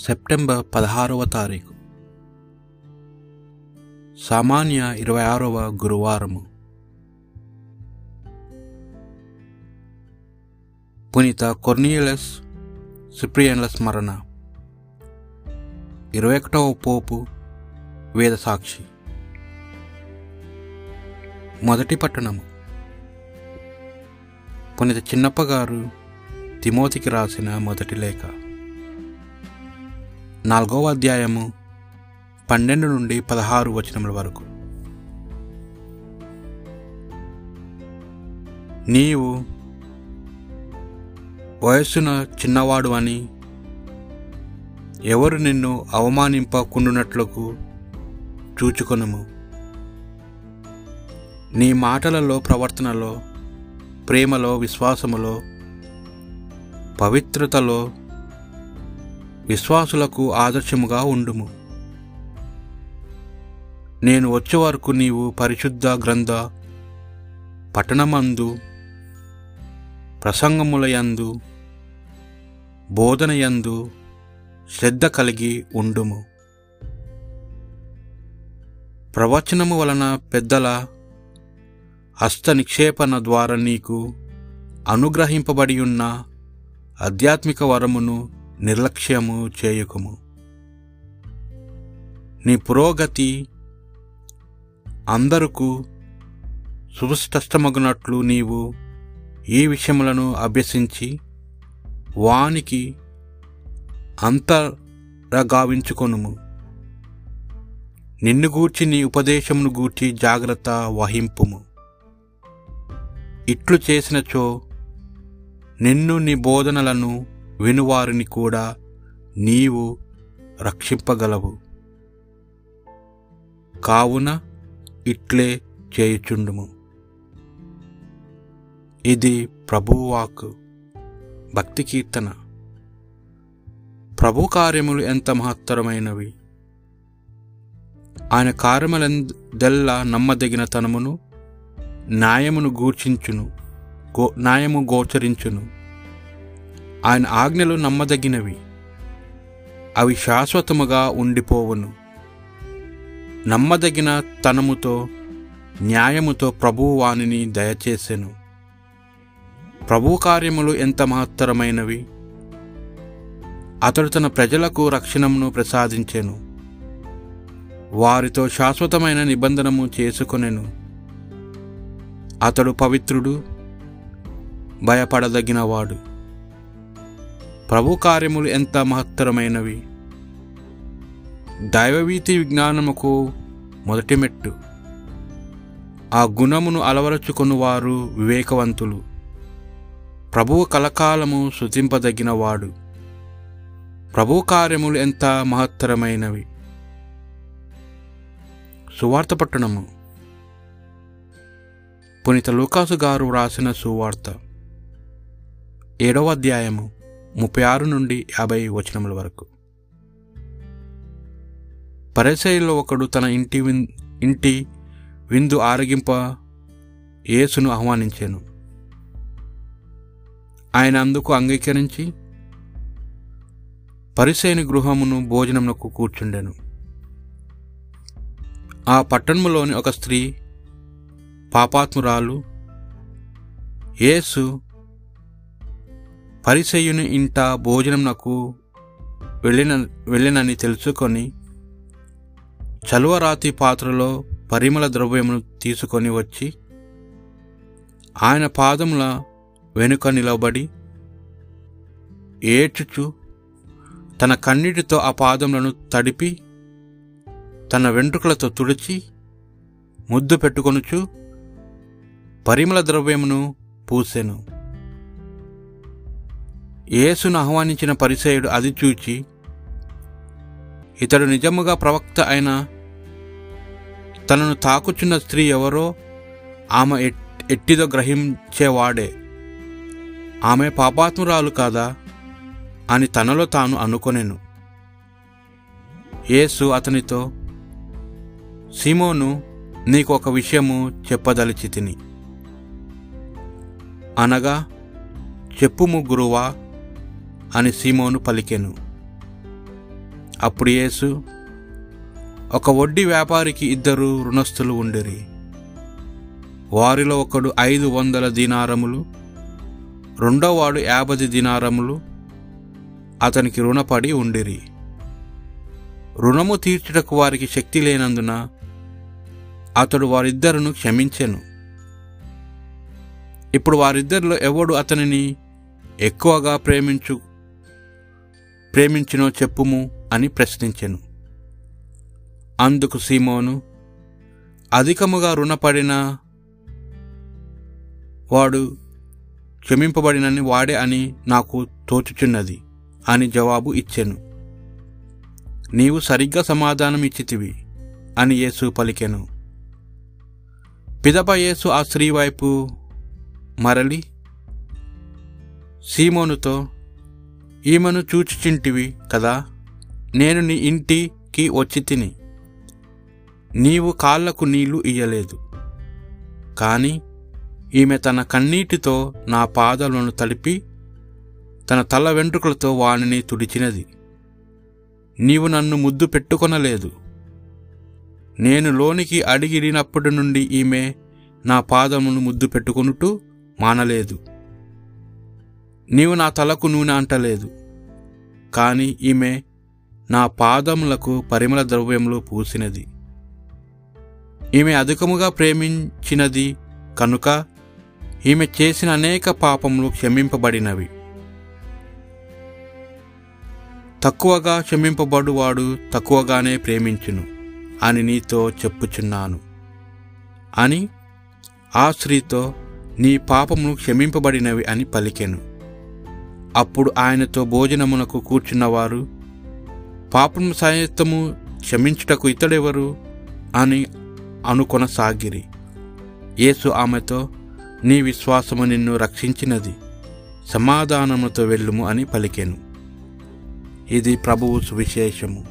September పదహారవ తారీఖు. సామాన్య ఇరవై ఆరవ గురువారము. పునీత కొర్నియలస్ సిప్రియన్ల స్మరణ. ఇరవై ఒకటవ పోపు వేద సాక్షి. మొదటి పట్టణము. పునీత చిన్నప్ప గారు తిమోతికి రాసిన మొదటి లేఖ. నాలుగవ అధ్యాయము పన్నెండు నుండి పదహారు వచనముల వరకు. నీవు వయస్సున చిన్నవాడు అని ఎవరు నిన్ను అవమానింపకుండునట్లకు చూచుకొనుము? నీ మాటలలో ప్రవర్తనలో ప్రేమలో విశ్వాసములో పవిత్రతలో విశ్వాసులకు ఆదర్శముగా ఉండుము. నేను వచ్చే వరకు నీవు పరిశుద్ధ గ్రంథ పట్టణమందు ప్రసంగములయందు బోధనయందు శ్రద్ధ కలిగి ఉండుము. ప్రవచనము వలన పెద్దల హస్త నిక్షేపణ ద్వారా నీకు అనుగ్రహింపబడి ఉన్న ఆధ్యాత్మిక వరమును నిర్లక్ష్యము చేయకుము. నీ పురోగతి అందరకు సుస్పష్టమగునట్లు నీవు ఈ విషయములను అభ్యసించి వానికి అంతరగావించుకొనుము. నిన్ను గూర్చి నీ ఉపదేశమును గూర్చి జాగ్రత్త వహింపుము. ఇట్లు చేసినచో నిన్ను నీ బోధనలను వినువారిని కూడా నీవు రక్షింపగలవు. కావున ఇట్లే చేయుచుండుము. ఇది ప్రభువాక్ భక్తి కీర్తన. ప్రభు కార్యములు ఎంత మహత్తరమైనవి. ఆయన కార్యములందెల్లా నమ్మదగిన తనమును న్యాయమును గూర్చించును గో న్యాయము గోచరించును. ఆయన ఆజ్ఞలు నమ్మదగినవి. అవి శాశ్వతముగా ఉండిపోవును. నమ్మదగిన తనముతో న్యాయముతో ప్రభువు వానిని దయచేసెను. ప్రభు కార్యములు ఎంత మహత్తరమైనవి. అతడు తన ప్రజలకు రక్షణమును ప్రసాదించెను. వారితో శాశ్వతమైన నిబంధనము చేసుకొనెను. అతడు పవిత్రుడు భయపడదగినవాడు. ప్రభు కార్యములు ఎంత మహత్తరమైనవి. దైవవీతి విజ్ఞానముకు మొదటి మెట్టు. ఆ గుణమును అలవరచుకుని వారు వివేకవంతులు. ప్రభువు కలకాలము శుతింపదగినవాడు ప్రభు కార్యములు ఎంత మహత్తరమైనవి. సువార్త పట్టణము. పునీత లూకాసు గారు వ్రాసిన సువార్త. ఏడవ అధ్యాయము. ముప్పై ఆరు నుండి యాభై వచనముల వరకు. పరిసైలో ఒకడు తన ఇంటి విన్ ఇంటి విందు ఆరగింప యేసును ఆహ్వానించాను. ఆయన అందుకు అంగీకరించి పరిసైని గృహమును భోజనమునకు కూర్చుండెను. ఆ పట్టణములోని ఒక స్త్రీ పాపాత్మురాలు యేసు పరిసయుని ఇంట భోజనంనకు వెళ్ళిన వెళ్ళినని తెలుసుకొని చలువరాతి పాత్రలో పరిమళ ద్రవ్యమును తీసుకొని వచ్చి ఆయన పాదముల వెనుక నిలబడి ఏడ్చుచు తన కన్నీటితో ఆ పాదములను తడిపి తన వెంట్రుకలతో తుడిచి ముద్దు పెట్టుకొనుచు పరిమళ ద్రవ్యమును పూసెను. యేసును ఆహ్వానించిన పరిసయుడు అది చూచి ఇతడు నిజముగా ప్రవక్త అయిన తనను తాకుచున్న స్త్రీ ఎవరో ఆమె ఎట్టిదో గ్రహించేవాడే. ఆమె పాపాత్మురాలు కాదా అని తనలో తాను అనుకొనెను. యేసు అతనితో సిమోను నీకు ఒక విషయము చెప్పదలిచి తిని అనగా చెప్పుము గురువా అని సీమోను పలికెను. అప్పుడు యేసు ఒక వడ్డీ వ్యాపారికి ఇద్దరు రుణస్థులు ఉండిరి. వారిలో ఒకడు ఐదు వందల దినారములు రెండోవాడు యాభై దినారములు అతనికి రుణపడి ఉండిరి. రుణము తీర్చుటకు వారికి శక్తి లేనందున అతడు వారిద్దరును క్షమించెను. ఇప్పుడు వారిద్దరిలో ఎవడు అతనిని ఎక్కువగా ప్రేమించు ప్రేమించినో చెప్పుము అని ప్రశ్నించెను. అందుకు సీమోను అధికముగా రుణపడిన వాడు క్షమింపబడినని వాడే అని నాకు తోచుచున్నది అని జవాబు ఇచ్చెను. నీవు సరిగ్గా సమాధానం ఇచ్చితివి అని యేసు పలికెను. పిదప యేసు ఆ స్త్రీ వైపు మరలి సీమోనుతో ఈమెను చూచిచింటివి కదా? నేను నీ ఇంటికి వచ్చి తిని. నీవు కాళ్ళకు నీళ్ళు ఇయ్యలేదు. కానీ ఈమె తన కన్నీటితో నా పాదాలను తడిపి తన తల వెంట్రుకలతో వానిని తుడిచినది. నీవు నన్ను ముద్దు పెట్టుకొనలేదు. నేను లోనికి అడిగిరినప్పటి నుండి ఈమె నా పాదమును ముద్దు పెట్టుకొనుటూ మానలేదు. నీవు నా తలకు నూనె అంటలేదు. కానీ ఈమె నా పాదములకు పరిమళ ద్రవ్యములు పూసినది. ఈమె అధికముగా ప్రేమించినది కనుక ఈమె చేసిన అనేక పాపములు క్షమింపబడినవి. తక్కువగా క్షమింపబడువాడు తక్కువగానే ప్రేమించును అని నీతో చెప్పుచున్నాను. అని ఆ స్త్రీతో నీ పాపములు క్షమింపబడినవి అని పలికెను. అప్పుడు ఆయనతో భోజనమునకు కూర్చున్నవారు పాపము సాయత్తము క్షమించుటకు ఇతడెవరు? అని అనుకొనసాగిరి. యేసు ఆమెతో నీ విశ్వాసము నిన్ను రక్షించినది సమాధానముతో వెళ్ళుము అని పలికెను. ఇది ప్రభువు సువిశేషము.